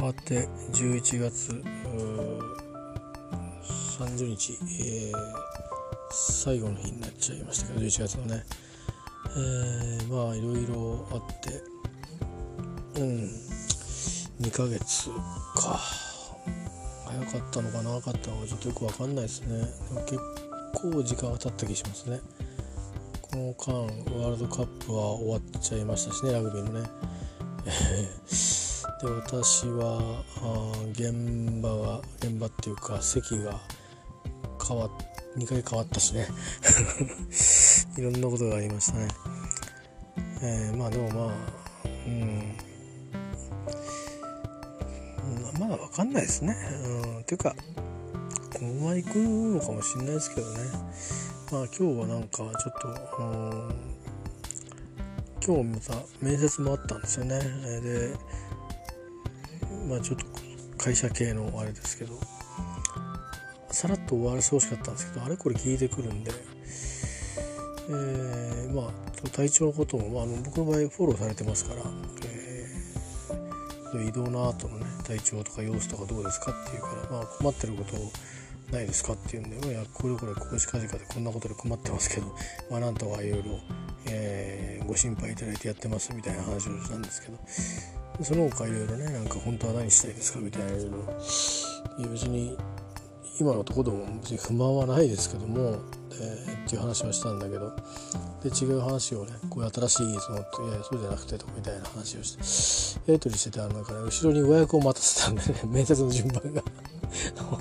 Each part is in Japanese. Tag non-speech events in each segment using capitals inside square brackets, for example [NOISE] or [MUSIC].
変わって11月30日、えー、最後の日になっちゃいましたけど11月のね、えー、まあいろいろあってうん2ヶ月か。早かったのか長かったのかちょっとよく分かんないですね。でも結構時間が経った気がしますね。この間ワールドカップは終わっちゃいましたしねラグビーのね。で私は現場が現場っていうか席が変わ2回変わったしね。[LAUGHS] いろんなことがありましたね、えー、まあでもまあうん。まだ分かんないですね、うん、っていうかこのまま行くのかもしれないですけどね。まあ今日はなんかちょっと今日また面接もあったんですよね。でまあちょっと会社系のあれですけどさらっと終わらせてほしかったんですけどあれこれ聞いてくるんで、えー、まあ体調のことも、まあ、あの僕の場合フォローされてますから、えー、移動の後のね体調とか様子とかどうですかっていうから、まあ、困ってることないですかっていうんで、いやこれこれここしかじかでこんなことで困ってますけど、まあ、なんとかいろいろ、ご心配いただいてやってますみたいな話をしたんですけどその他いろいろねなんか本当は何したいですかみたいないろいろいや別に今のところでも別に不満はないですけども、えー、っていう話をしたんだけど。で違う話をねこういう新しいそのいやそうじゃなくてとかみたいな話をしてやり取りしててあなんか、ね、後ろに予約を待たせたんでね。[LAUGHS] 面接の順番が。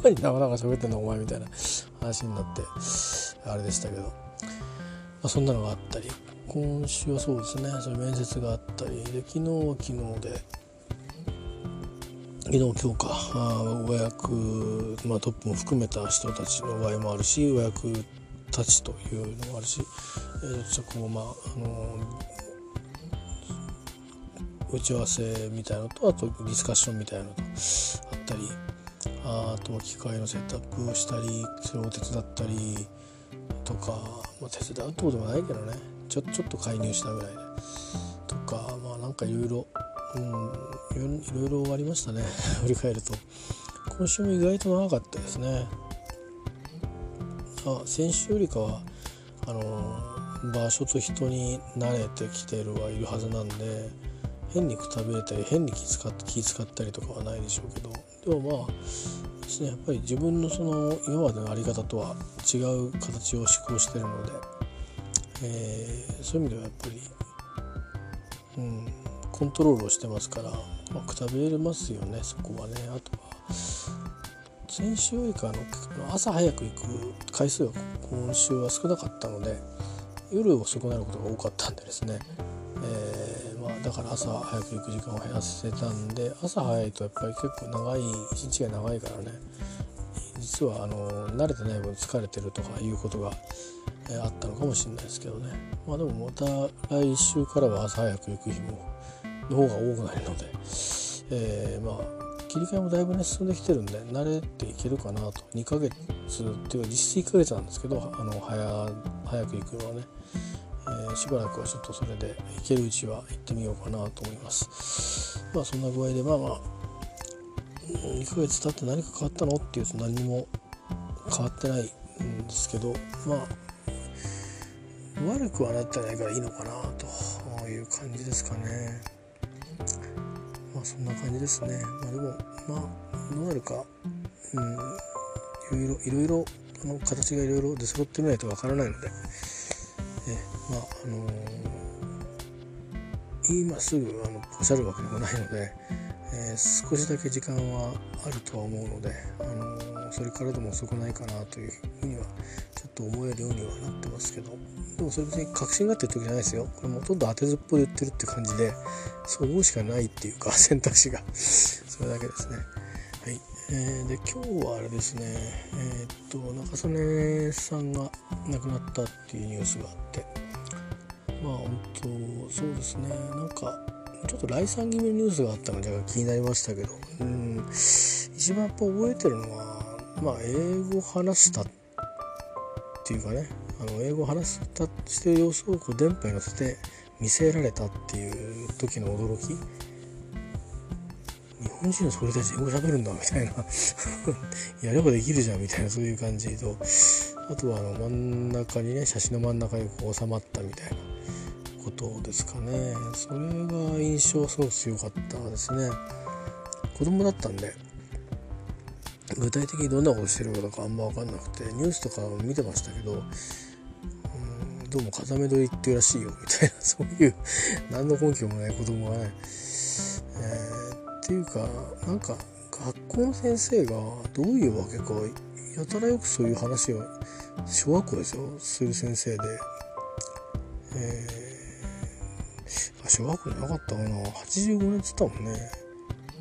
何なかなか喋ってんのお前みたいな話になってあれでしたけど、まあ、そんなのがあったり。今週はそうですねそういう面接があったりで昨日は昨日で昨日今日かあ親役、まあ、トップも含めた人たちの場合もあるし親役たちというのもあるし、えー、ちょっとこうまああの打ち合わせみたいなのとあとディスカッションみたいなのとあったりあとは機械のセットアップをしたりそれを手伝ったりとか、まあ、手伝うってこともないけどね。ちょちょっと介入したぐらいで。とかまあなんかいろいろうんいろいろありましたね。[LAUGHS] 振り返ると。今週も意外と長かったですね。あ先週よりかはあの場所と人に慣れてきてるはいるはずなんで変にくたびれたり変に気使って気使ったりとかはないでしょうけど。でもまあですねやっぱり自分のその今までの在り方とは違う形を施行してるので、えー、そういう意味ではやっぱり、うん、コントロールをしてますから、まあ、くたびれますよねそこはね。あとは先週よりかの朝早く行く回数が今週は少なかったので夜遅くなることが多かったんでですね、えー、まあ、だから朝早く行く時間を減らせたんで朝早いとやっぱり結構長い一日が長いからね実はあの慣れてない分疲れてるとかいうことが、えー、あったのかもしれないですけどね。まあでもまた来週からは朝早く行く日もの方が多くなるので、えー、まあ切り替えもだいぶね進んできてるんで慣れていけるかなと。2ヶ月っていうか実質1ヶ月なんですけどあの早早く行くのはね、えー、しばらくはちょっとそれで行けるうちは行ってみようかなと思います。まあそんな具合でまあまあ2ヶ月経って何か変わったの？っていうと何も変わってないんですけどまあ悪くはなってないからいいのかなという感じですかね。まあそんな感じですね。まあでもまあどうなるか。うん。いろいろいろいろあの形がいろいろ出揃ってみないとわからないので。えまああのー、今すぐあのおっしゃるわけでもないので、えー、少しだけ時間はあるとは思うので、あのー、それからでも遅くないかなというふうにはちょっと思えるようにはなってますけど。でもそれ別に確信があってる時じゃないですよ。これもほとんど当てずっぽで言ってるって感じでそう思うしかないっていうか [LAUGHS] 選択肢が。それだけですね。はい、えー、で今日はあれですね。えー、っと中曽根さんが亡くなったっていうニュースがあって。まあ本当そうですね。なんかちょっと来産気味のニュースがあったので気になりましたけど。うん。一番やっぱ覚えてるのはまあ英語話したっていうかねあの英語話したしてる様子をこう電波に乗せて見せられたっていう時の驚き。日本人の総理大臣英語喋るんだみたいな。[LAUGHS] やればできるじゃんみたいなそういう感じと。あとはあの真ん中にね写真の真ん中にこう収まったみたいなことですかね。それが印象すごく強かったですね。子供だったんで。具体的にどんなことしてるかとかあんま分かんなくてニュースとか見てましたけどうんどうも風見鶏っていうらしいよみたいな [LAUGHS] そういう何の根拠もない子供がね、えー、っていうかなんか学校の先生がどういうわけかやたらよくそういう話を小学校ですよする先生で、えー、小学校じゃなかったかな85年っつったもんね。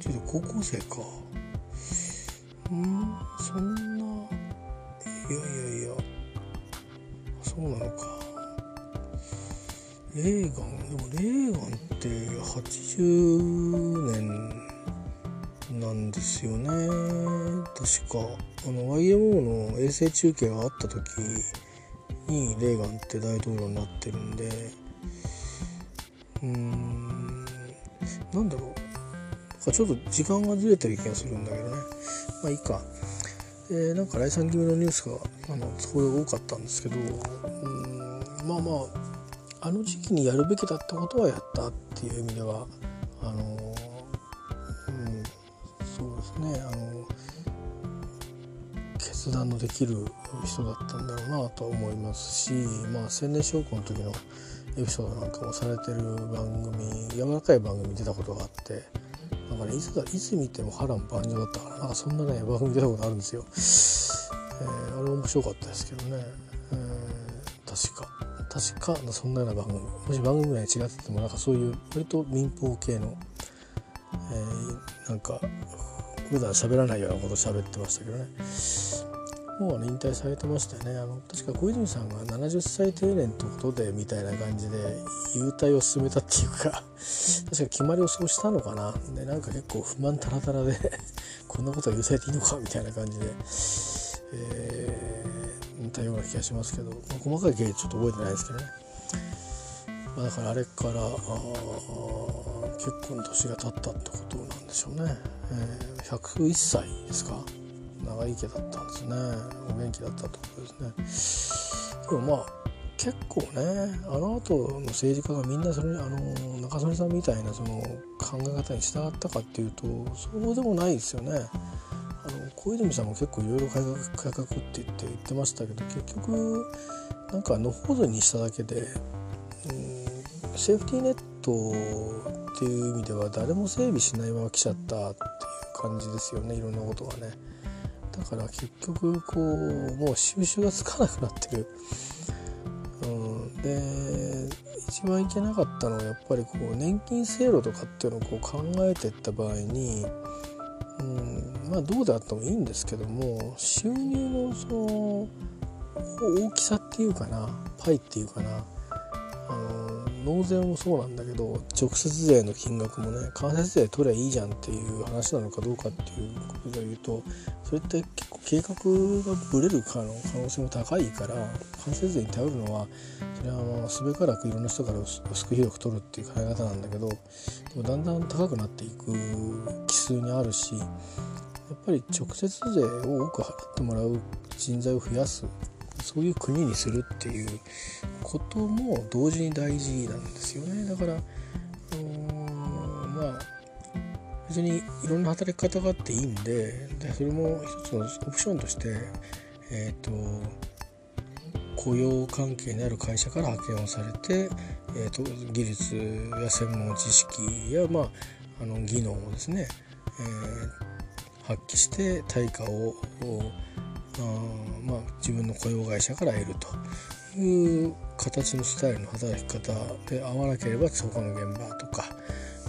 ちょっと高校生か。うん。そんないやいやいや。そうなのか。レーガンでもレーガンって80年なんですよね。確か。あの YMO の衛星中継があった時にレーガンって大統領になってるんで。うーん。なんだろう。ちょっと時間がずれてる気がするんだけど。まあいいか。えー、なんか来産気味のニュースがあのそれ多かったんですけどうんまあまああの時期にやるべきだったことはやったっていう意味ではあの、うん、そうですねあの決断のできる人だったんだろうなとは思いますし、まあ、千年将校の時のエピソードなんかもされてる番組柔らかい番組出たことがあって。なんかねいつだいつ見ても波乱万丈だったからなんかそんなね番組出たことあるんですよ、えー、あれ面白かったですけどね、えー、確か確かそんなような番組。もし番組が違っててもなんかそういう割と民放系の、えー、なんか普段喋らないようなこと喋ってましたけどね。もう、ね、引退されてましたよね。あの確か小泉さんが70歳定年ってことでみたいな感じで優待を進めたっていうか [LAUGHS] 確か決まりをそうしたのかな。でなんか結構不満たらたらで [LAUGHS] こんなことは許されていいのかみたいな感じで、えー、たような気がしますけど、まあ、細かい経緯ちょっと覚えてないですけどね、まあ、だからあれからあ結構年が経ったってことなんでしょうね、えー、101歳ですか？長生きだったんですねお元気だったってことですねでもまあ結構ねあの後の政治家がみんなそれあの中曽根さんみたいなその考え方に従ったかっていうとそうでもないですよね。あの小泉さんも結構いろいろ改革改革って言って言ってましたけど結局なんかのほどにしただけで、うん、セーフティーネットっていう意味では誰も整備しないまま来ちゃったっていう感じですよねいろんなことがね。だから結局こうもう収拾がつかなくなってる。うん、で一番いけなかったのはやっぱりこう年金制度とかっていうのをこう考えていった場合に、うん、まあどうであってもいいんですけども収入のその大きさっていうかなパイっていうかな。あの納税もそうなんだけど直接税の金額もね間接税取りゃいいじゃんっていう話なのかどうかっていうことで言うとそれって結構計画がぶれる可能性も高いから間接税に頼るのはそれはまあすべからくいろんな人から薄く広く取るっていう考え方なんだけどでもだんだん高くなっていく奇数にあるしやっぱり直接税を多く払ってもらう人材を増やす。そういう国にするっていうことも同時に大事なんですよね。だから、まあ別にいろんな働き方があっていいんででそれも一つのオプションとしてえっ、ー、と雇用関係にある会社から派遣をされて、えーと、技術や専門知識や、まあ、あの技能をですね、えー、発揮して対価をあまあ、自分の雇用会社から得るという形のスタイルの働き方で合わなければそこの現場とか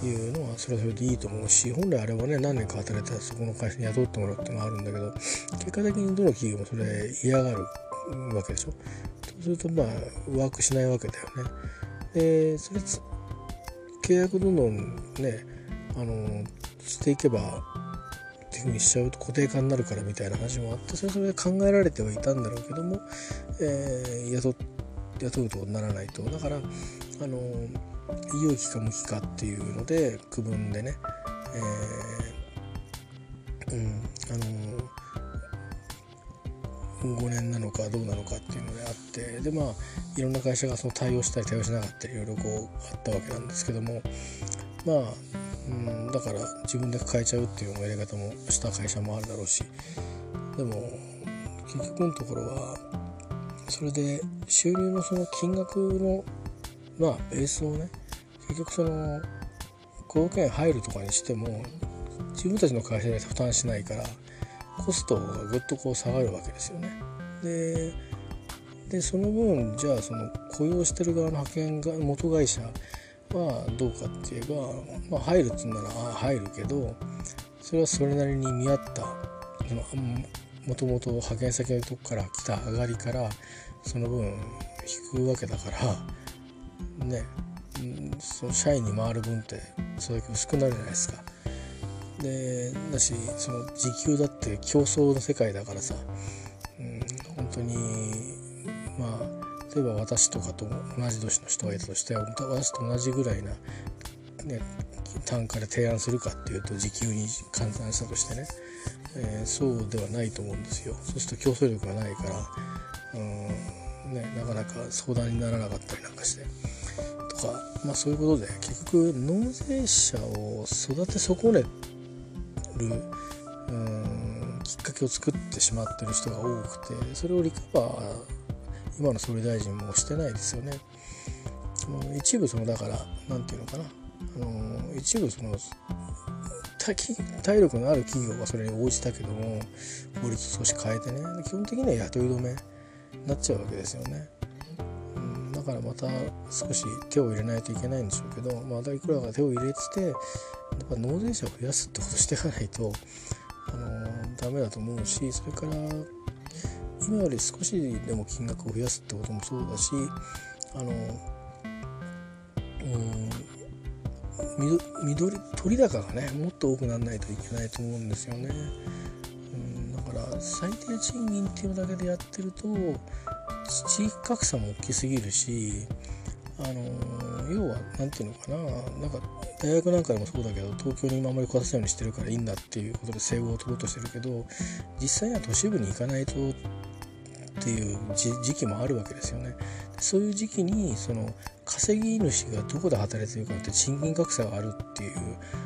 いうのはそれはそれでいいと思うし本来あればね何年か働いたらそこの会社に雇ってもらうっていうのがあるんだけど結果的にどの企業もそれ嫌がるわけでしょ？そうするとまあワークしないわけだよね。でそれ契約どんどんねあのしていけばていうふうにしちゃうと固定化になるからみたいな話もあってそれそれで考えられてはいたんだろうけども、えー、雇雇うとならないと。だからあの医療機か無機かっていうので区分でね、えうんあの5年なのかどうなのかっていうのであってでまあいろんな会社がその対応したり対応しなかったりいろいろこうあったわけなんですけどもまあ、うん、だから自分で変えちゃうっていうやり方もした会社もあるだろうしでも結局のところはそれで収入のその金額のまあベースをね結局その保険入るとかにしても自分たちの会社で負担しないからコストがぐっとこう下がるわけですよね。ででその分じゃあその雇用してる側の派遣が元会社はどうかって言えば、まあ、入るっつうんならあ入るけどそれはそれなりに見合ったもともと派遣先のとこから来た上がりからその分引くわけだからねその社員に回る分ってそれだけ薄くなるじゃないですか。でだしその時給だって競争の世界だからさ、うん、本当にまあ例えば私とかと同じ年の人がいたとして私と同じぐらいな、ね、単価で提案するかっていうと時給に換算したとしてね、えー、そうではないと思うんですよそうすると競争力がないから、うんね、なかなか相談にならなかったりなんかして。とか、まあ、そういうことで結局納税者を育て損ねるうんきっかけを作ってしまってる人が多くてそれをリカバー今の総理大臣もしてないですよね。一部そのだから何て言うのかなあの一部その体力のある企業はそれに応じたけども法律少し変えてね基本的には雇い止めになっちゃうわけですよね。だからまた少し手を入れないといけないんでしょうけどまたいくらか手を入れててやっぱ納税者を増やすってことしていかないとあのダメだと思うしそれから今より少しでも金額を増やすってこともそうだしあのうん緑取高がねもっと多くならないといけないと思うんですよね。うん、だから最低賃金っていうだけでやってると地域格差も大きすぎるしあの要は何て言うのかななんか大学なんかでもそうだけど東京に今まで来させるようにしてるからいいんだっていうことで整合を取ろうとしてるけど実際には都市部に行かないとっていう時期もあるわけですよね。そういう時期にその稼ぎ主がどこで働いてるかって賃金格差があるっていう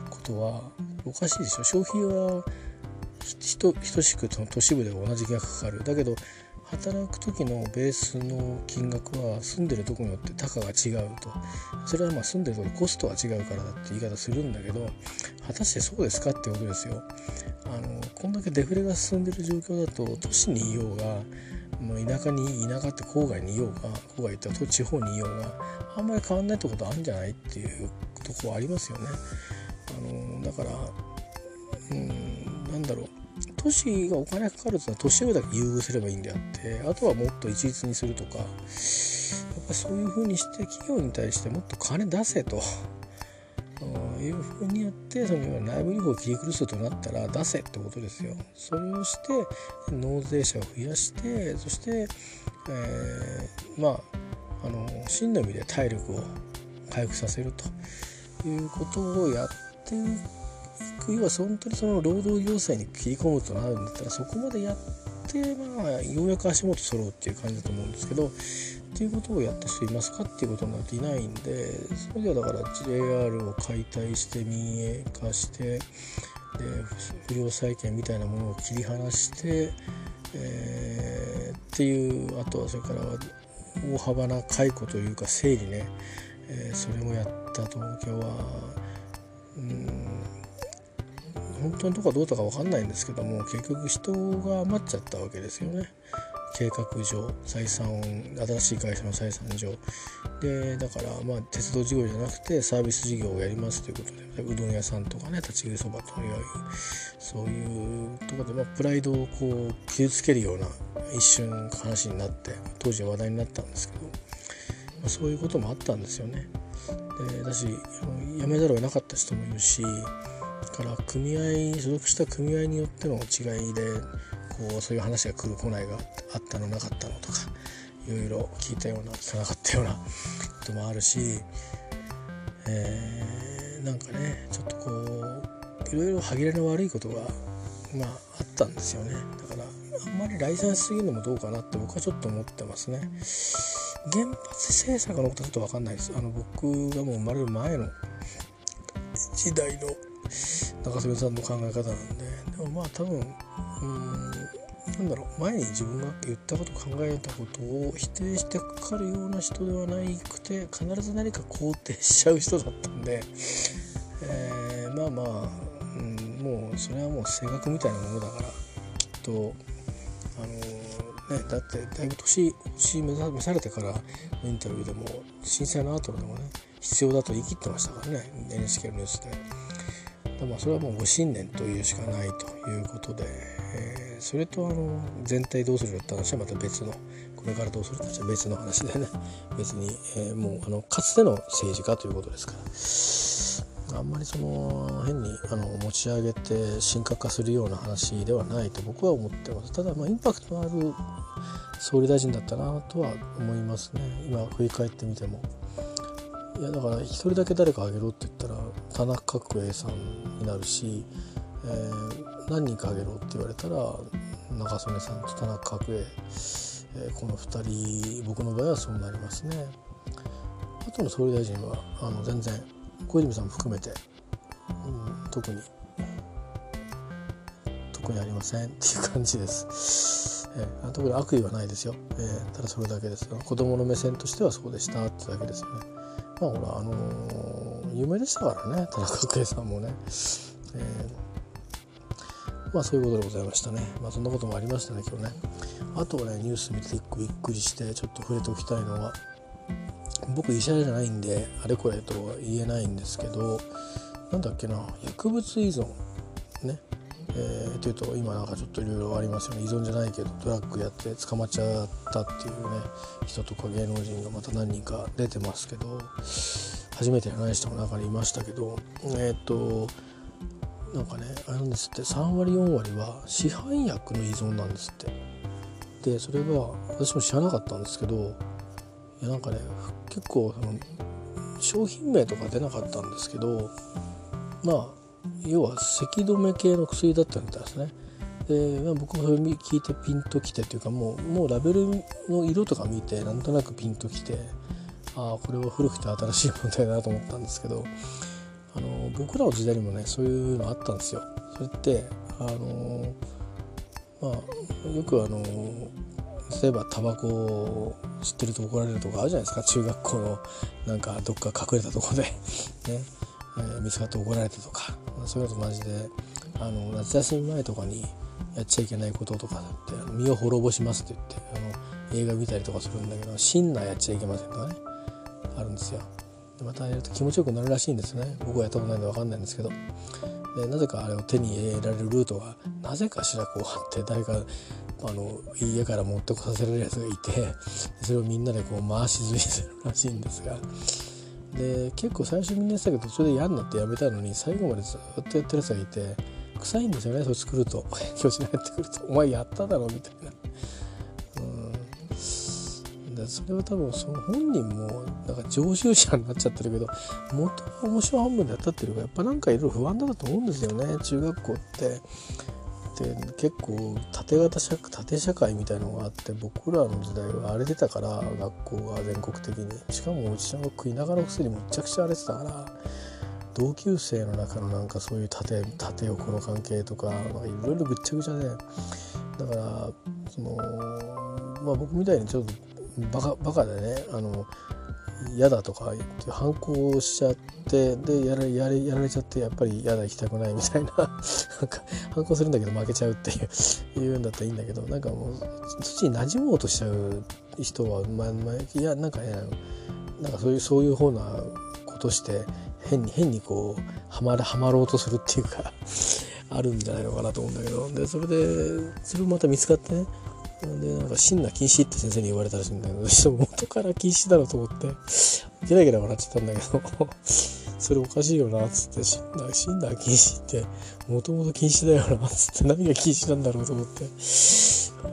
ことはおかしいでしょ。消費は等しくその都市部では同じ金額かかる。だけど働く時のベースの金額は住んでるとこによって高が違うと。それはまあ住んでるとこでコストが違うからだって言い方するんだけど果たしてそうですかってことですよ。あのこんだけデフレが進んでる状況だと都市にいようがもう田舎に田舎って郊外にいようが郊外って地方にいようがあんまり変わんないってことあるんじゃないっていうとこありますよねあのだからうんなんだろう都市がお金かかるってのは都市部だけ優遇すればいいんであってあとはもっと一律にするとかやっぱそういうふうにして企業に対してもっと金出せと。いうふうにやってその内部留保を切り崩すとなったら出せってことですよ。それをして納税者を増やしてそして、えー、まああの真の意味で体力を回復させるということをやっていく要は本当にその労働行政に切り込むとなるんだったらそこまでやってまあようやく足元揃うっていう感じだと思うんですけどっていうことをやった人いますかっていうことになっていないんでそれではだから JR を解体して民営化してで不良債権みたいなものを切り離して、えー、っていうあとはそれから大幅な解雇というか整理ね、えー、それもやった東京はうん本当のとこはどうとか分かんないんですけども結局人が余っちゃったわけですよね。計画上採算新しい会社の採算上でだからまあ鉄道事業じゃなくてサービス事業をやりますということでうどん屋さんとかね立ち食いそばといわゆるそういうところで、まあ、プライドをこう傷つけるような一瞬話になって当時は話題になったんですけど、まあ、そういうこともあったんですよね。でだし辞めざるを得なかった人もいるしから組合所属した組合によっての違いでこうそういう話が来る来ないがあったのなかったのとかいろいろ聞いたような聞かなかったようなこともあるし、えー、なんかねちょっとこういろいろ歯切れの悪いことがまああったんですよね。だからあんまり来線しすぎるのもどうかなって僕はちょっと思ってますね。原発政策のことはちょっと分かんないです。あの僕がもう生まれる前の時代の中曽根さんの考え方なんで。でもまあ多分うんなんだろう。前に自分が言ったこと考えたことを否定してかかるような人ではなくて必ず何か肯定しちゃう人だったんで、えー、まあまあ、うん、もうそれはもう性格みたいなものだからきっとあのねだってだいぶ年年召されてからのインタビューでも震災の後でもね必要だと言い切ってましたからね NHK のニュースで。まあそれはもうご信念というしかないということで、えー、それとあの全体どうするよって話はまた別のこれからどうするって話は別の話でね。[LAUGHS] 別に、えー、もうあのかつての政治家ということですから。あんまりその変にあの持ち上げて深刻化するような話ではないと僕は思ってます。ただまあインパクトのある総理大臣だったなとは思いますね。今振り返ってみても。いやだから一人だけ誰かあげろって言ったら田中角栄さんになるし、えー、何人かあげろって言われたら中曽根さんと田中角栄、えー、この2人僕の場合はそうなりますね。あとの総理大臣はあの全然小泉さんも含めて、うん、特に特にありませんっていう感じです。えー、特に悪意はないですよ、えー、ただそれだけですよ子供の目線としてはそうでしたってだけですよね。まあほらあのー、有名でしたからね田中圭さんもね、えー、まあそういうことでございましたね。まあそんなこともありましたね今日ね。あとはねニュース見て一個びっくりしてちょっと触れておきたいのは僕医者じゃないんであれこれとは言えないんですけどなんだっけな薬物依存ね。えー、というと今なんかちょっといろいろありますよね。依存じゃないけどドラッグやって捕まっちゃったっていうね人とか芸能人がまた何人か出てますけど初めてじゃない人も中にいましたけどえっ、ー、となんかねあれなんですって3割4割は市販薬の依存なんですってでそれが私も知らなかったんですけどいやなんかね結構その商品名とか出なかったんですけどまあ要は咳止め系の薬だったみたいですね。で、まあ、僕もそれ聞いてピンときてというかもうもうラベルの色とか見てなんとなくピンときてあこれは古くて新しい問題だなと思ったんですけどあの僕らの時代にもねそういうのあったんですよ。それってあのまあよくあの例えばタバコを吸ってると怒られるとかあるじゃないですか。中学校のなんかどっか隠れたとこで。[LAUGHS] ね。えー、見つかって怒られたとか。そういうのと同じであの夏休み前とかにやっちゃいけないこととかって身を滅ぼしますって言ってあの映画見たりとかするんだけど真なやっちゃいけませんとかね。あるんですよ。でまたやると気持ちよくなるらしいんですね。僕はやったことないんで分かんないんですけど。でなぜかあれを手に入れられるルートがなぜかしらこうあって誰かあの家から持ってこさせられるやつがいてそれをみんなでこう回し刷りするらしいんですが。で結構最初みんなやってたけど途中で嫌になってやめたのに最後までずっとやってるやつがいて臭いんですよねそれ作ると。[LAUGHS] 教師になってくると「お前やっただろ」みたいな。それは多分その本人もなんか常習者になっちゃってるけど元は面白半分でやったっていうかやっぱなんかいろいろ不安だったと思うんですよね。中学校って。って結構縦型社縦社会みたいのがあって僕らの時代は荒れてたから学校が全国的に。しかもうちの食いながらお薬むちゃくちゃ荒れてたから同級生の中のなんかそういう縦縦横の関係とかいろいろぐっちゃぐちゃで。だからそのまあ僕みたいにちょっとバカバカでねあの嫌だとか反抗しちゃってでやらやれやられちゃってやっぱり嫌だ行きたくないみたいな [LAUGHS] なんか反抗するんだけど負けちゃうっていう [LAUGHS] 言うんだったらいいんだけどなんかもうそっちに馴染もうとしちゃう人は、まあまあ、いやなんかねなんかそういうそういう方なことして変に変にこうはまはまろうとするっていうか [LAUGHS] あるんじゃないのかなと思うんだけど。でそれでそれもまた見つかってねでなんか死んだ禁止って先生に言われたらしいんだけど [LAUGHS] 元から禁止だろうと思ってゲラゲラ笑っちゃったんだけど [LAUGHS] それおかしいよなつって死んだ死んだ禁止ってもともと禁止だよなつって何が禁止なんだろうと思って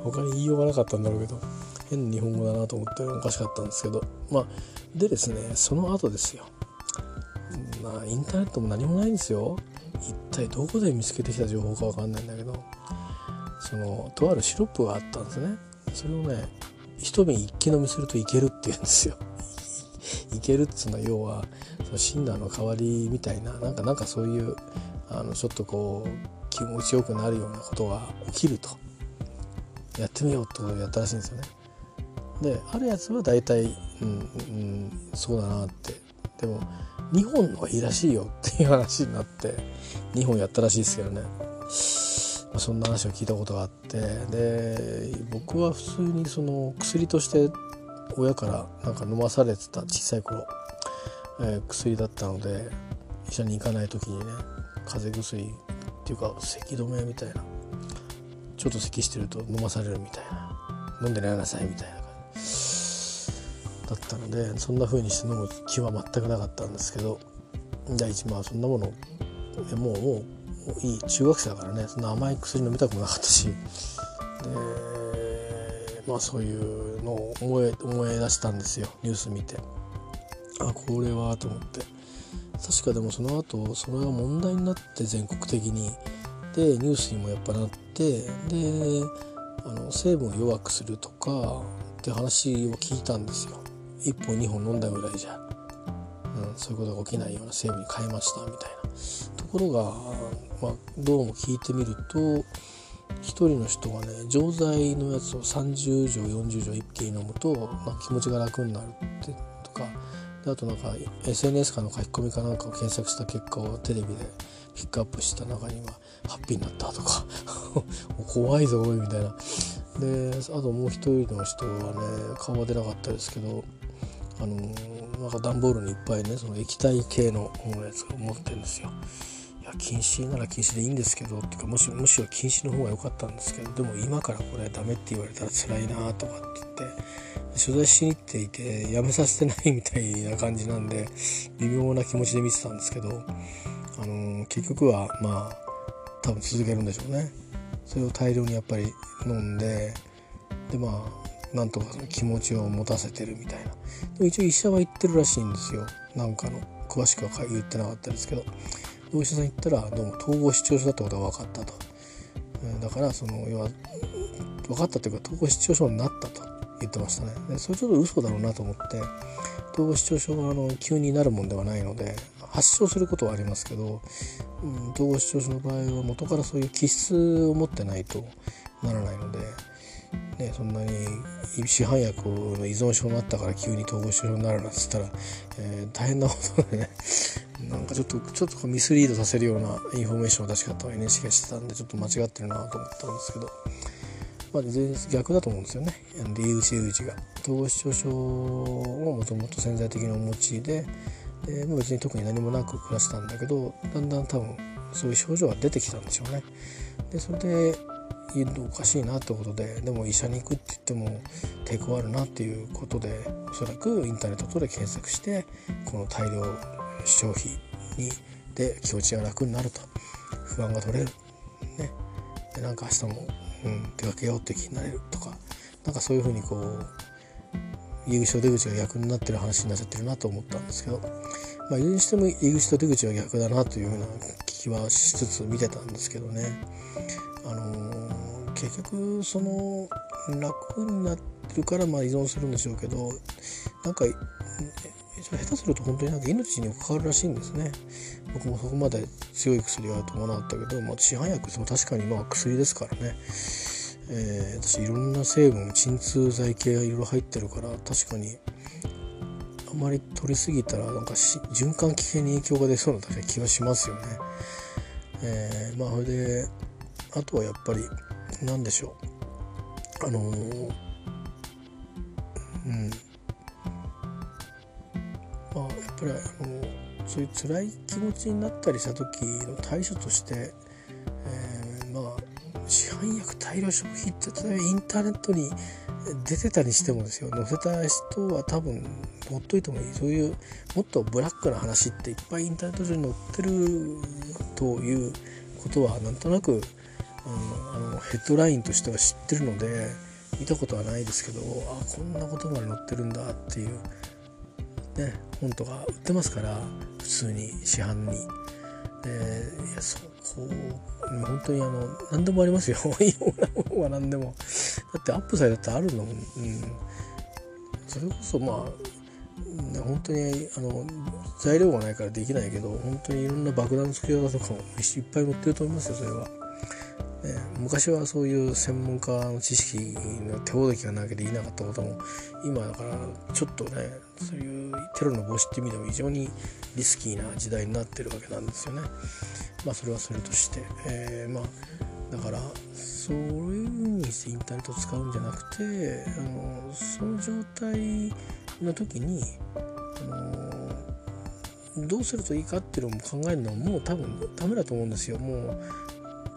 他に言いようがなかったんだろうけど変な日本語だなと思っておかしかったんですけどまあでですねその後ですよ。まあインターネットも何もないんですよ。一体どこで見つけてきた情報か分かんないんだけど。そのとあるシロップがあったんですね。それをね一瓶一気飲みするといけるって言うんですよ。[LAUGHS] いけるっつうのは要はそのシンナーの代わりみたいななんかなんかそういうあのちょっとこう気持ちよくなるようなことが起きると。やってみようってことをやったらしいんですよね。であるやつは大体、うんうん、そうだなって。でも2本の方がいいらしいよっていう話になって2本やったらしいですけどね、そんな話を聞いたことがあってで僕は普通にその薬として親からなんか飲まされてた小さい頃、えー、薬だったので医者に行かない時にね風邪薬っていうか咳止めみたいなちょっと咳してると飲まされるみたいな飲んで寝なさいみたいな感じだったのでそんな風にして飲む気は全くなかったんですけど第一まあそんなものもうもういい中学生だからねそんな甘い薬飲みたくもなかったし。でまあそういうのを思い思い出したんですよ。ニュース見て。あこれはと思って。確かでもその後それが問題になって全国的に。でニュースにもやっぱなって。であの成分を弱くするとかって話を聞いたんですよ。1本2本飲んだぐらいじゃ、うん、そういうことが起きないような成分に変えましたみたいな。ところが、まあ、どうも聞いてみると1人の人がね錠剤のやつを30錠40錠一気に飲むと、まあ、気持ちが楽になるってとかであとなんか SNS かの書き込みかなんかを検索した結果をテレビでピックアップした中にはハッピーになったとか [LAUGHS] 怖いぞおいみたいなであともう一人の人はね顔は出なかったですけどあのなんか段ボールにいっぱいねその液体系のやつを持ってるんですよ。禁止なら禁止でいいんですけどっていうかもしむしろ禁止の方が良かったんですけどでも今からこれダメって言われたら辛いなとかって言って取材しに行っていてやめさせてないみたいな感じなんで微妙な気持ちで見てたんですけど、あの結局はまあ多分続けるんでしょうね。それを大量にやっぱり飲んででまあなんとかその気持ちを持たせてるみたいな。でも一応医者は言ってるらしいんですよ。なんかの詳しくは言ってなかったですけど。お医者さん行ったらどうも統合失調症だったことが分かったと。だからその要は分かったというか統合失調症になったと言ってましたね。でそれちょっと嘘だろうなと思って統合失調症はあの急になるもんではないので発症することはありますけど、うん、統合失調症の場合は元からそういう気質を持ってないとならないので、ね、そんなに市販薬の依存症になったから急に統合失調症になるなんつったら、えー、大変なことでね。なんかちょっとちょっとミスリードさせるようなインフォメーションの出し方を NHK がしてたんでちょっと間違ってるなと思ったんですけど。まあ、全然逆だと思うんですよね。出口出口が統合失調症をもともと潜在的にお持ちでで、まあ、別に特に何もなく暮らしたんだけどだんだん多分そういう症状が出てきたんでしょうね。でそれでおかしいなってことででも医者に行くって言っても抵抗あるなっていうことでおそらくインターネット等で検索してこの大量消費にで気持ちが楽になると。不安が取れる。ね。でなんか明日もうん、出かけようって気になれるとか。なんかそういうふうにこう入り口と出口が逆になってる話になっちゃってるなと思ったんですけど、まあ、いずれにしても入り口と出口は逆だなというような気はしつつ見てたんですけどね。あのー、結局その楽になってるからまあ依存するんでしょうけどなんか下手すると本当になんか命に関わるらしいんですね。僕もそこまで強い薬はあると思わなかったけど、まあ、市販薬も確かにまあ薬ですからね、えー、私いろんな成分鎮痛剤系がいろいろ入ってるから確かにあまり取りすぎたらなんか循環器系に影響が出そうな気がしますよね。えー、まあそれであとはやっぱり何でしょう。あのー、うん。まあ、やっぱりあのそういう辛い気持ちになったりした時の対処として、えー、まあ市販薬大量消費って例えばインターネットに出てたりしてもですよ。載せた人は多分ほっといてもいいそういうもっとブラックな話っていっぱいインターネット上に載ってるということはなんとなく、うん、あのヘッドラインとしては知ってるので見たことはないですけどあこんなことまで載ってるんだっていうね本とか売ってますから普通に市販に。でいやそこう本当にあの何でもありますよ [LAUGHS] いろんなものは何でもだってアップされたってあるの、うん、それこそまあ本当にあの材料がないからできないけど本当にいろんな爆弾の作り方とかもいっぱい載ってると思いますよそれは。昔はそういう専門家の知識の手ほどきがなきゃできなかったことも今だからちょっとねそういうテロの防止っていう意味でも非常にリスキーな時代になってるわけなんですよね。まあそれはそれとして、えー、まあだからそういうふうにしてインターネットを使うんじゃなくてあのその状態の時にあのどうするといいかっていうのも考えるのはもう多分ダメだと思うんですよ。もう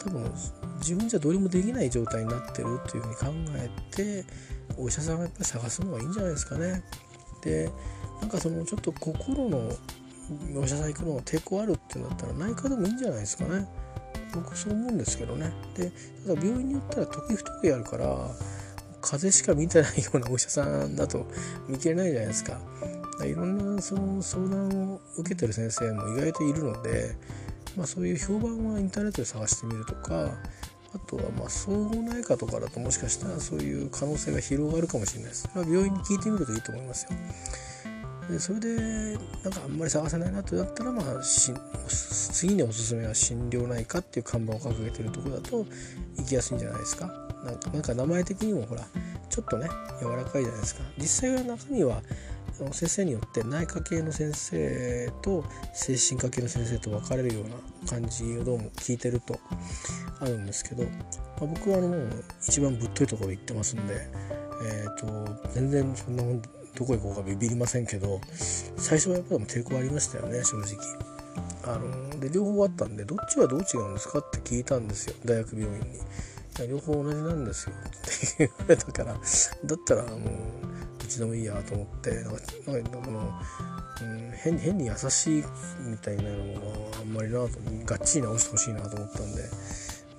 多分自分じゃどうにもできない状態になってるというふうに考えてお医者さんがやっぱり探すのがいいんじゃないですかね。でなんかそのちょっと心のお医者さん行くのが抵抗あるってなったら内科でもいいんじゃないですかね。僕そう思うんですけどね。でただ病院によったら時不時あるから風邪しか見てないようなお医者さんだと見切れないじゃないですか。いろんなその相談を受けてる先生も意外といるのでまあ、そういう評判はインターネットで探してみるとかあとはまあ総合内科とかだともしかしたらそういう可能性が広がるかもしれないです。それは病院に聞いてみるといいと思いますよ。でそれでなんかあんまり探せないなってなったら、まあ、し次におすすめは心療内科っていう看板を掲げてるとこだと行きやすいんじゃないですか。なんか名前的にもほらちょっとね柔らかいじゃないですか。実際は中身は先生によって内科系の先生と精神科系の先生と分かれるような感じをどうも聞いてるとあるんですけど、まあ、僕はあのもう一番ぶっといところ行ってますんで、えーと、全然そんなどこ行こうかビビりませんけど最初はやっぱり抵抗ありましたよね正直。あので両方あったんでどっちはどう違うんですかって聞いたんですよ大学病院に。両方同じなんですよ。って言われたからだったらもうどっちでもいいやと思ってなんかなんかの、うん、変変に優しいみたいなのもあんまりなとがっちり直してほしいなと思ったんで。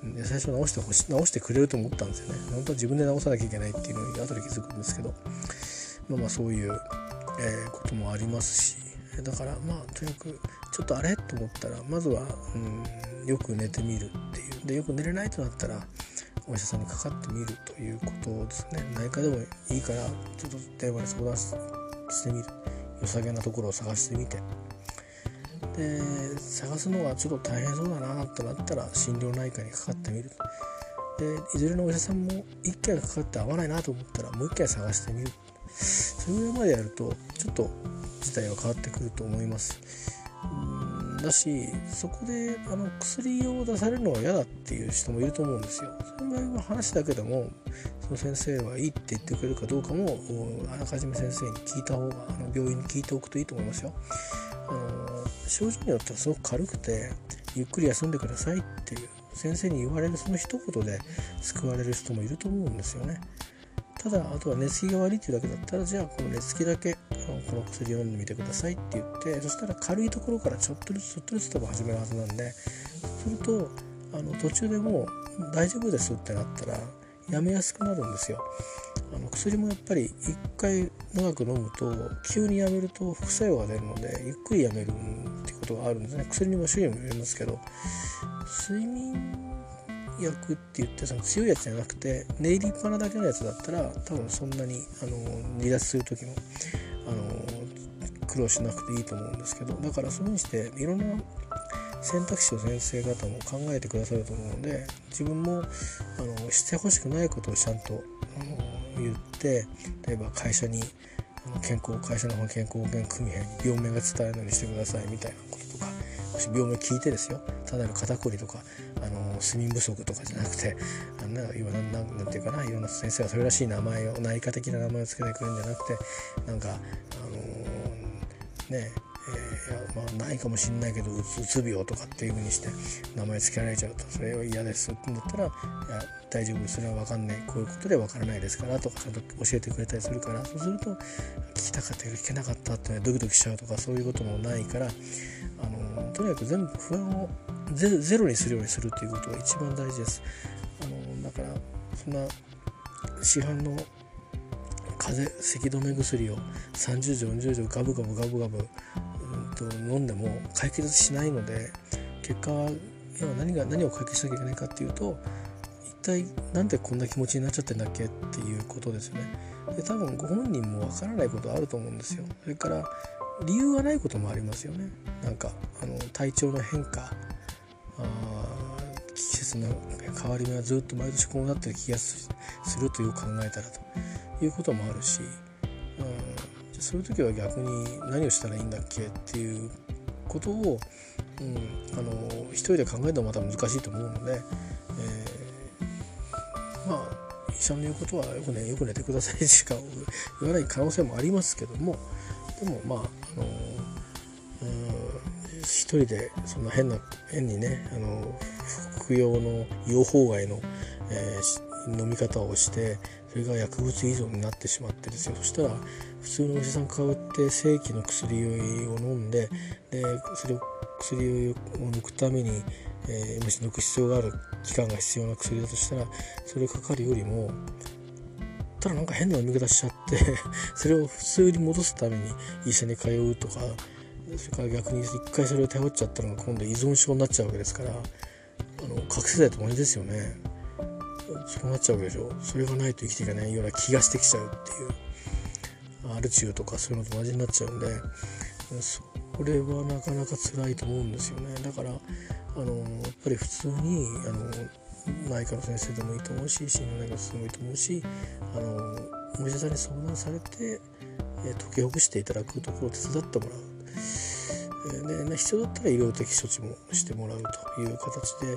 で最初直してほし直してくれると思ったんですよね。本当は自分で直さなきゃいけないっていうのに後で気づくんですけど、まあ、まあそういう、えー、こともありますし。だからまあとにかくちょっとあれ？と思ったらまずは、うん、よく寝てみるっていう。でよく寝れないとなったらお医者さんにかかってみるということですね。内科でもいいからちょっと電話で相談してみる。良さげなところを探してみて。で探すのがちょっと大変そうだなってなったら心療内科にかかってみる。でいずれのお医者さんも1回かかって合わないなと思ったらもう1回探してみる。それぐらいまでやるとちょっと事態は変わってくると思います。だしそこであの薬を出されるのは嫌だっていう人もいると思うんですよ。その場合は話だけでもその先生はいいって言ってくれるかどうかもあらかじめ先生に聞いた方があの病院に聞いておくといいと思いますよ。あの症状によってはすごく軽くてゆっくり休んでくださいっていう先生に言われるその一言で救われる人もいると思うんですよね。ただあとは寝つきが悪いっていうだけだったらじゃあこの寝つきだけこの薬を飲んでみてくださいって言ってそしたら軽いところからちょっとずつちょっとずつ多分始めるはずなんでそうするとあの途中でもう大丈夫ですってなったらやめやすくなるんですよ。あの薬もやっぱり1回長く飲むと急にやめると副作用が出るのでゆっくりやめるっていうことがあるんですね薬にも種類もよりますけど睡眠薬って言ってその強いやつじゃなくて寝入りっぱなだけのやつだったら多分そんなにあの離脱する時もあの苦労しなくていいと思うんですけどだからそういうにしていろんな選択肢を先生方も考えてくださると思うので自分もあのしてほしくないことをちゃんとあの言って例えば会社に健康会社の方健康保険組合に病名が伝えるようにしてくださいみたいなこと病名聞いてですよ。ただの肩こりとかあの睡眠不足とかじゃなくてあんな今なんなんなんていうかないろんな先生がそれらしい名前を内科的な名前を付けてくれるんじゃなくてなんかあのー、ねえー、まあ、ないかもしんないけどうつ病とかっていう風にして名前付けられちゃうとそれは嫌です。って言ったら「大丈夫それは分かんない。こういうことで分からないですから」とかちゃんと教えてくれたりするからそうすると聞きたかったけど聞けなかったってドキドキしちゃうとかそういうこともないからとにかく全部不安をゼロにするようにするっていうことが一番大事です。あのだからそんな市販の風邪咳止め薬を30錠40錠ガブガブガブガブ、うん、と飲んでも解決しないので結果は要は何が何を解決しなきゃいけないかっていうと一体なんでこんな気持ちになっちゃってんだっけっていうことですよね。で多分ご本人もわからないことあると思うんですよ。それから理由がないこともありますよね。なんかあの体調の変化あ季節の変わり目はずっと毎年こうなってる気がするという考えたらということもあるし、うん、じゃそういう時は逆に何をしたらいいんだっけっていうことを、うん、あの一人で考えるのもまた難しいと思うので、えー、まあ医者の言うことはよくねよく寝てくださいしか言わない可能性もありますけどもでもまああの一人でそんな変な変にねあの服用の用法外の、えー、飲み方をしてそれが薬物依存になってしまってですよ。そしたら普通のお医者さん通って正規の薬を飲んででそれを薬を抜くために、えー、むし抜く必要がある期間が必要な薬だとしたらそれをかかるよりもただなんか変な飲み方しちゃって [LAUGHS] それを普通に戻すために医者に通うとかそれから逆に一回それを頼っちゃったのが今度依存症になっちゃうわけですからあの覚醒剤と同じですよね。そうなっちゃうわけでしょ。それがないと生きていけないような気がしてきちゃうっていう。アルチューとかそういうのと同じになっちゃうんでそれはなかなか辛いと思うんですよね。だからあのやっぱり普通にあの内科の先生でもいいと思うし心療内科の先生でもいいと思うしあのお医者さんに相談されてえ解きほぐしていただくところを手伝ってもらうで必要だったら医療的処置もしてもらうという形で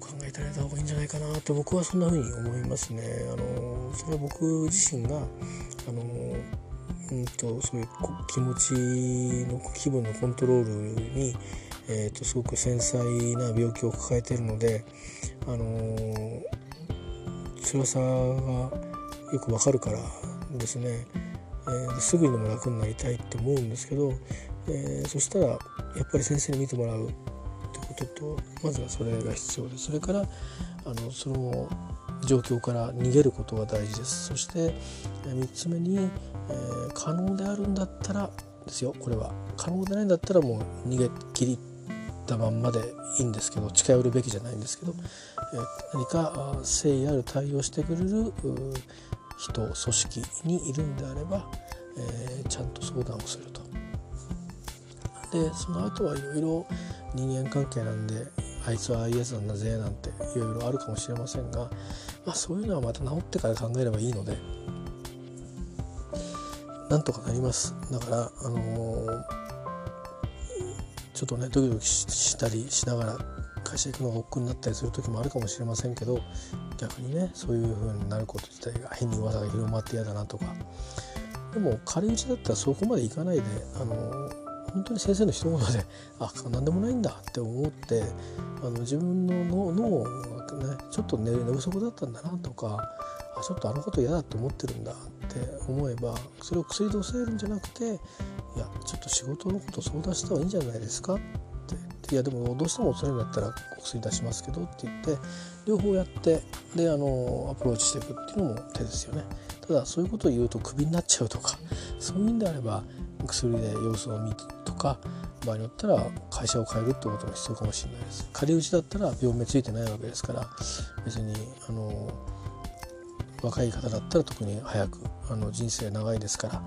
考えてあげた方がいいんじゃないかなと僕はそんな風に思いますね。あのそれは僕自身があのうんとそういう気持ちの気分のコントロールに、えーと、すごく繊細な病気を抱えているので、あの辛さがよくわかるからですね、えー、すぐにでも楽になりたいって思うんですけどえー、そしたらやっぱり先生に見てもらうってこととまずはそれが必要でそれからあのその状況から逃げることが大事です。そして、え3つ目に、えー、可能であるんだったらですよこれは。可能でないんだったらもう逃げ切りったまんまでいいんですけど近寄るべきじゃないんですけど、えー、何か誠意ある対応してくれる人組織にいるんであれば、えー、ちゃんと相談をすると。でその後はいろいろ人間関係なんであいつはああいうやつなんだぜなんていろいろあるかもしれませんが、まあ、そういうのはまた治ってから考えればいいのでなんとかなります。だから、あのー、ちょっとねドキドキしたりしながら会社行くのが億劫になったりする時もあるかもしれませんけど逆にねそういう風になること自体が変に噂が広まって嫌だなとか。でも軽いうちだったらそこまでいかないで、あの本当に先生の一言で [LAUGHS] あ何でもないんだって思ってあの自分の脳がねちょっと寝寝不足だったんだなとかあちょっとあのこと嫌だって思ってるんだっ思えばそれを薬で抑えるんじゃなくていやちょっと仕事のこと相談した方がいいんじゃないですか？っていやでもどうしてもそれだったら薬出しますけどって言って両方やってであのアプローチしていくっていうのも手ですよね。ただそういうことを言うとクビになっちゃうとかそういうんであれば薬で様子を見るとか場合によったら会社を変えるってことも必要かもしれないです。仮打ちだったら病名ついてないわけですから別にあの若い方だったら特に早くあの人生長いですから、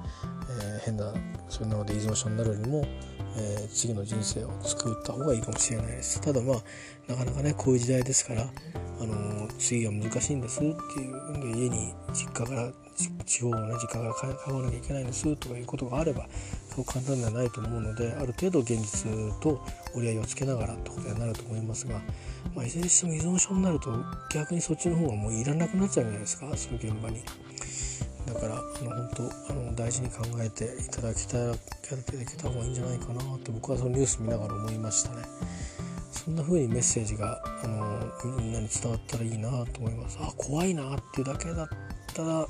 えー、変なそんなので依存症になるよりも、えー、次の人生を作った方がいいかもしれないです。ただまあなかなかねこういう時代ですからあの次は難しいんですっていうんで家に実家から地方のね実家から買わなきゃいけないんですとかいうことがあればそう簡単ではないと思うのである程度現実と折り合いをつけながらってことになると思いますが、まあ、いずれにしても依存症になると逆にそっちの方がもういらなくなっちゃうじゃないですかそういう現場に。だからあの本当あの大事に考えていただきたいいただけた方がいいんじゃないかなって僕はそのニュース見ながら思いましたね。そんな風にメッセージがあのみんなに伝わったらいいなと思います。あ怖いなっていうだけだったら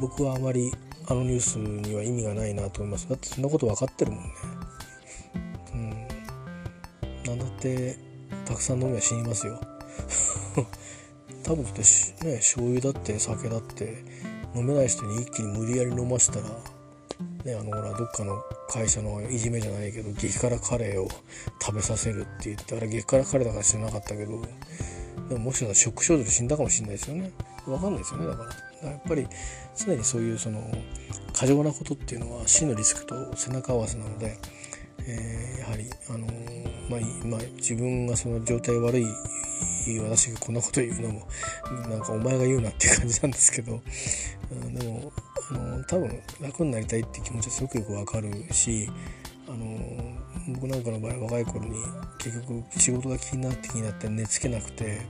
僕はあまりあのニュースには意味がないなと思いますだってそんなこと分かってるもんねうんなんだってたくさん飲みは死にますよ。[LAUGHS] 多分ってね醤油だって酒だって飲めない人に一気に無理やり飲ましたらね、あのほらどっかの会社のいじめじゃないけど激辛カレーを食べさせるって言ってあれ激辛カレーだから知らなかったけどでももしかしたらショック症状で死んだかもしれないですよね。分かんないですよねだから。やっぱり常にそういうその過剰なことっていうのは死のリスクと背中合わせなので、えー、やはり、あの、まあ、まあ、自分がその状態悪い私がこんなこと言うのもなんかお前が言うなっていう感じなんですけど、うん、でもあの多分楽になりたいって気持ちはすごくよくわかるしあの僕なんかの場合若い頃に結局仕事が気になって気になって寝つけなくて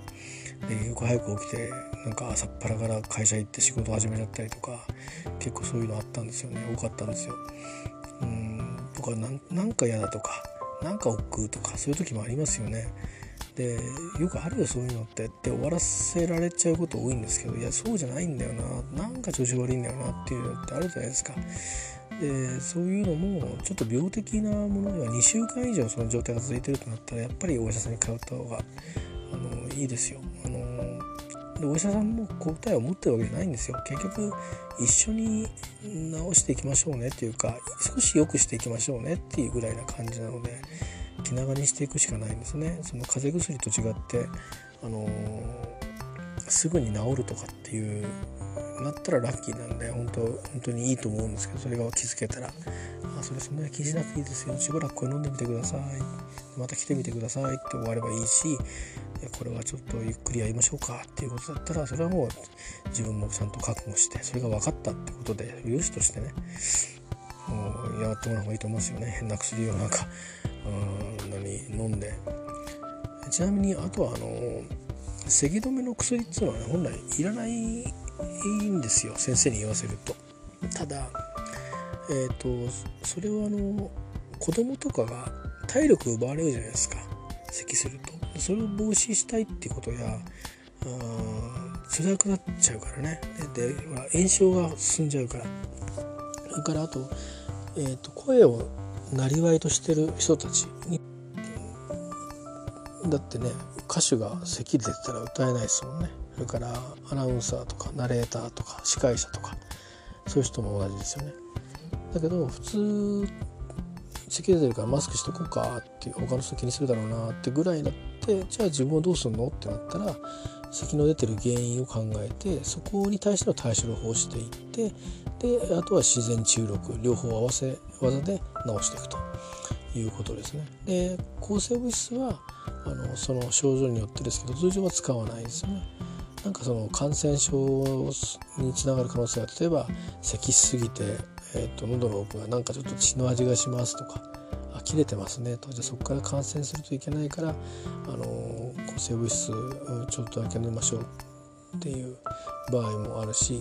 結局早く起きてなんか朝っぱらから会社行って仕事始めちゃったりとか結構そういうのあったんですよね多かったんですよ。うんとかなんか嫌だとかなんか億劫とかそういう時もありますよね。でよくあるよそういうのってって終わらせられちゃうこと多いんですけどいやそうじゃないんだよななんか調子悪いんだよなっていうのってあるじゃないですか。でそういうのもちょっと病的なものでは2週間以上その状態が続いてるとなったらやっぱりお医者さんに通った方があのいいですよ。あのでお医者さんも答えを持ってるわけじゃないんですよ。結局一緒に治していきましょうねっていうか少し良くしていきましょうねっていうぐらいな感じなので気長にしていくしかないんですね。その風邪薬と違ってあのすぐに治るとかっていうなったらラッキーなんで本当本当にいいと思うんですけどそれが気づけたら「あそれそんなに気にしなくていいですよしばらくこれ飲んでみてください」また来てみてくださいって終わればいいしこれはちょっとゆっくりやりましょうかっていうことだったらそれはもう自分もちゃんと覚悟してそれが分かったってことでよしとしてねもうやってもらう方がいいと思うんですよ。ね変な薬をなんかうん何飲んでちなみにあとはあの咳止めの薬っていうのは、ね、本来いらないんですよ。先生に言わせると。ただえっ、ー、とそれはあの子供とかが体力奪われるじゃないですか。咳すると。それを防止したいっていうことや辛くなっちゃうからね。でで炎症が進んじゃうから。それからあと,、えーと、声をなりわいとしてる人たちにだってね歌手が咳出てたら歌えないですもんね。それからアナウンサーとかナレーターとか司会者とかそういう人も同じですよね。だけど普通咳出てるからマスクしとこうかって他の人気にするだろうなってぐらいになってじゃあ自分はどうすんのってなったら咳の出てる原因を考えてそこに対しての対処法をしていってであとは自然注力両方合わせ技で治していくということですね。で抗生物質はあのその症状によってですけど通常は使わないですよね。なんかその感染症につながる可能性が例えば咳しすぎて、えーと、喉の奥がなんかちょっと血の味がしますとかあ切れてますねと。じゃあそこから感染するといけないからあの抗生物質ちょっとだけ飲みましょうっていう場合もあるし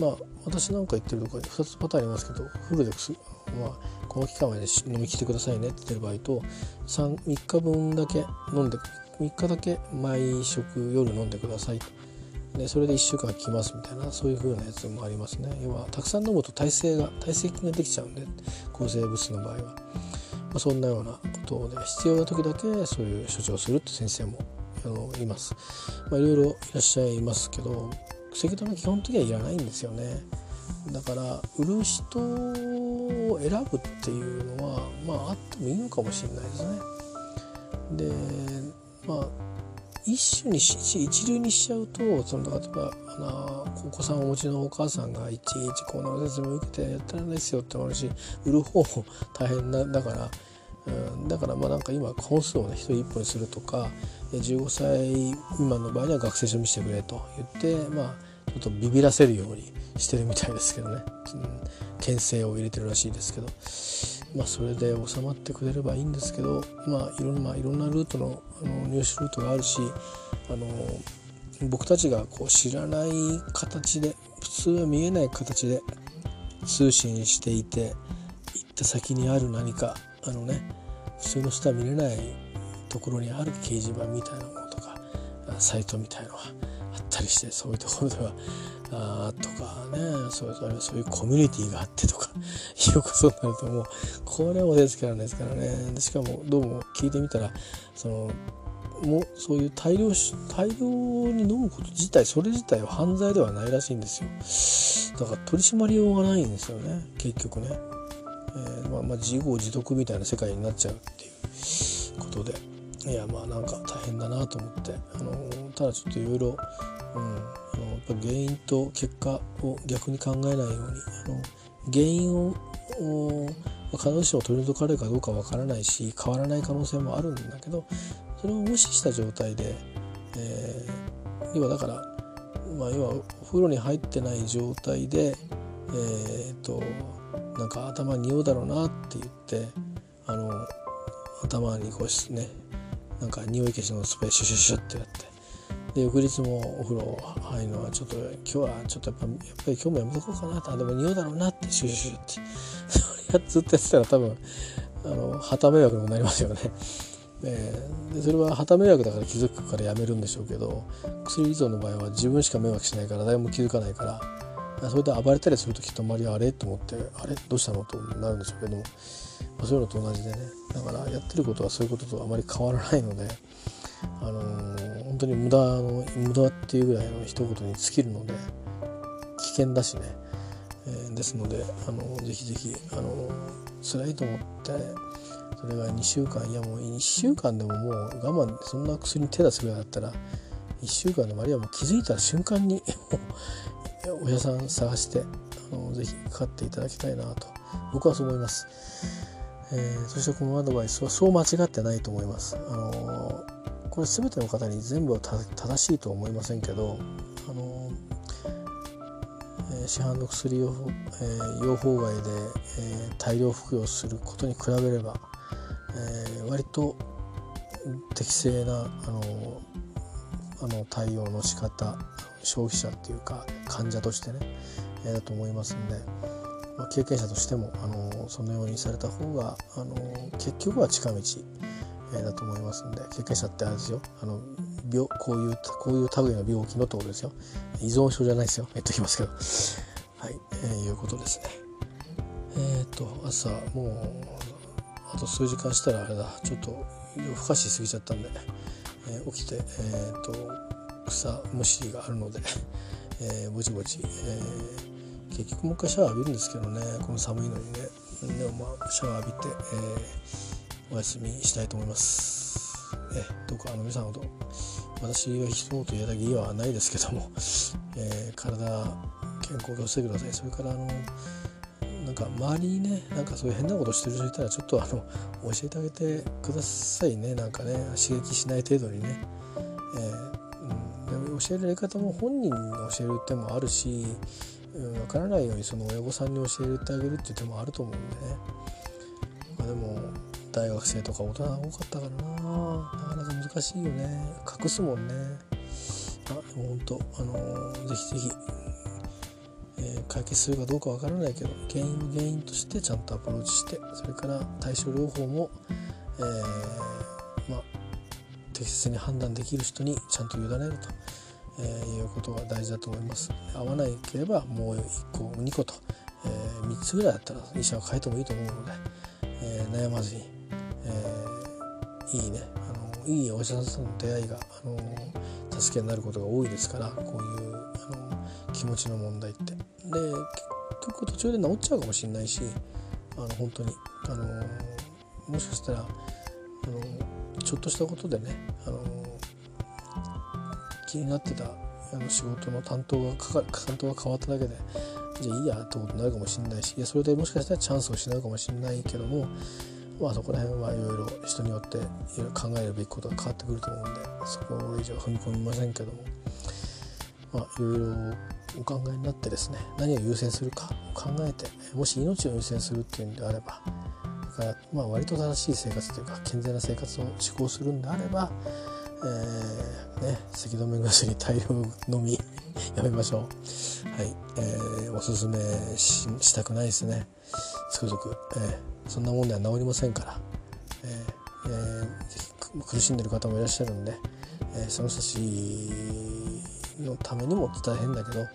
まあ私なんか言ってるところに2つパターンありますけどフルでまあ、この期間まで飲み切ってくださいねって言ってる場合と 3, 3日分だけ飲んで3日だけ毎食夜飲んでくださいと。でそれで1週間効きますみたいなそういう風なやつもありますね。要はたくさん飲むと耐性が耐性菌ができちゃうんで抗生物質の場合は、まあ、そんなようなことで必要な時だけそういう処置をするって先生もあのいます、まあ、いろいろいらっしゃいますけど咳止め基本的にはいらないんですよね。だから売る人を選ぶっていうのはまああってもいいのかもしれないですね。でまあ一種にし一流にしちゃうとその例えばあのお子さんをお持ちのお母さんがいちいちこの説明を受けてやったらないですよって思うし売る方も大変だだから、うん、だからまあなんか今本数をね一人一本にするとか15歳未満の場合には学生証見せてくれと言ってまあちょっとビビらせるようにしてるみたいですけどね、うん、牽制を入れてるらしいですけど。まあそれで収まってくれればいいんですけどまあいろんな、まあ、いろんなルートのあの入手ルートがあるしあの僕たちがこう知らない形で普通は見えない形で通信していて行った先にある何かあのね普通の人は見れないところにある掲示板みたいなものとかサイトみたいなのはあったりしてそういうところではあとかねそうそういうコミュニティがあってとか [LAUGHS] いうことになるともうこれもですからですからね。しかもどうも聞いてみたらそのもうそういう大量大量に飲むこと自体それ自体は犯罪ではないらしいんですよ。だから取り締まりようがないんですよね結局ね。えー、まあ、まあ自業自得みたいな世界になっちゃうっていうことで。いやまあなんか大変だなと思ってあのただちょっといろいろあの原因と結果を逆に考えないようにあの原因を必ずしも取り除かれるかどうかわからないし変わらない可能性もあるんだけどそれを無視した状態で、えー、要はだから、まあ、要はお風呂に入ってない状態で、えー、っとなんか頭に匂うだろうなって言ってあの頭にこうしねなんか匂い消しのスプレーシュシュシュってやってで翌日もお風呂入るのはちょっと今日はちょっとやっぱやっぱり今日もやめとこうかなと。でも匂うだろうなってシュシュシュって。[LAUGHS] それやずっとやってたら多分あの旗迷惑にもなりますよね。[LAUGHS] えー、でそれは旗迷惑だから気づくからやめるんでしょうけど薬依存の場合は自分しか迷惑しないから誰も気づかないからそれで暴れたりするときっと周りはあれ？と思ってあれ？どうしたの？となるんでしょうけども、そういうのと同じでね。だからやってることはそういうこととあまり変わらないので、あのー、本当に無駄の無駄っていうぐらいの一言に尽きるので危険だしね、えー、ですので、あのー、ぜひぜひ、あのー、辛いと思ってそれが2週間いやもう1週間でももう我慢そんな薬に手出すぐらいだったら1週間でもあるいはもう気づいた瞬間に [LAUGHS] お医者さん探してあのぜひかかっていただきたいなと僕はそう思います、えー、そしてこのアドバイスはそう間違ってないと思います。あのこれ全ての方に全部は正しいとは思いませんけどあのえ市販の薬を、えー、用法外で、えー、大量服用することに比べればえー、割と適正なあのあの対応の仕方消費者っていうか患者としてね、え、だと思いますんで、ま、経験者としてもあのそのようにされた方があの結局は近道、え、だと思いますんで経験者ってあれですよ。あの病こういうこういう類の病気のってことですよ。依存症じゃないですよ。言っときますけど。[LAUGHS] はい、えー、いうことですね。えっ、と朝もうあと数時間したらあれだ。ちょっと夜更かしすぎちゃったんで、えー、起きて、えーと、草むしりがあるので、[LAUGHS] えー、ぼちぼち、えー、結局もう一回シャワー浴びるんですけどね。この寒いのにね。でもまあシャワー浴びて、えー、お休みしたいと思います。えどうかあの皆さんほど私は一言言うだけ言いはないですけども、えー、体健康をしてください。それからあのなんか周りにねなんかそういう変なことしてる人いたらちょっとあの教えてあげてくださいね。なんかね刺激しない程度にね、えー、うん、教えられ方も本人に教える手もあるし、うん、からないようにその親御さんに教えてあげるっていう手もあると思うんでね、まあ、でも大学生とか大人が多かったからな。なかなか難しいよね。隠すもんね。あでも本当あのー、ぜひぜひえ解決するかどうかわからないけど原因を原因としてちゃんとアプローチしてそれから対症療法も、えー、まあ、適切に判断できる人にちゃんと委ねると、えー、いうことが大事だと思います。合わなければもう1個2個と、えー、3つぐらいだったら医者は変えてもいいと思うので、え悩まずに、えいいねあのいいお医者さんとの出会いが、あの助けになることが多いですからこういうあの気持ちの問題って。で結局途中で治っちゃうかもしれないしあの本当にあのもしかしたらあのちょっとしたことでねあの気になってたあの仕事の担当が担当が変わっただけでじゃあいいやってことになるかもしれないしいやそれでもしかしたらチャンスを失うかもしれないけどもまあそこら辺はいろいろ人によっていろいろ考えるべきことが変わってくると思うんでそこ以上踏み込みませんけどもまあいろいろお考えになってですね何を優先するかを考えてもし命を優先するっていうんであればだからまあ割と正しい生活というか健全な生活を志向するんであれば、えー、ね、咳止め薬大量飲み [LAUGHS] やめましょう。はい、えー、おすすめしたくないですね。つくづく、えー、そんなもんでは治りませんから、えーえー、苦しんでる方もいらっしゃるんで、えー、その人たちのためにも大変だけど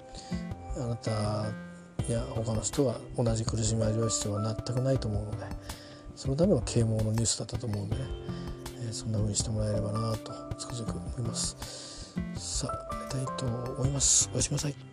あなたや他の人が同じ苦しみを味わう必要は全くないと思うのでそのための啓蒙のニュースだったと思うんでね、えー、そんな風にしてもらえればなとつくづく思います。さあ寝たいと思います。おやすみなさい。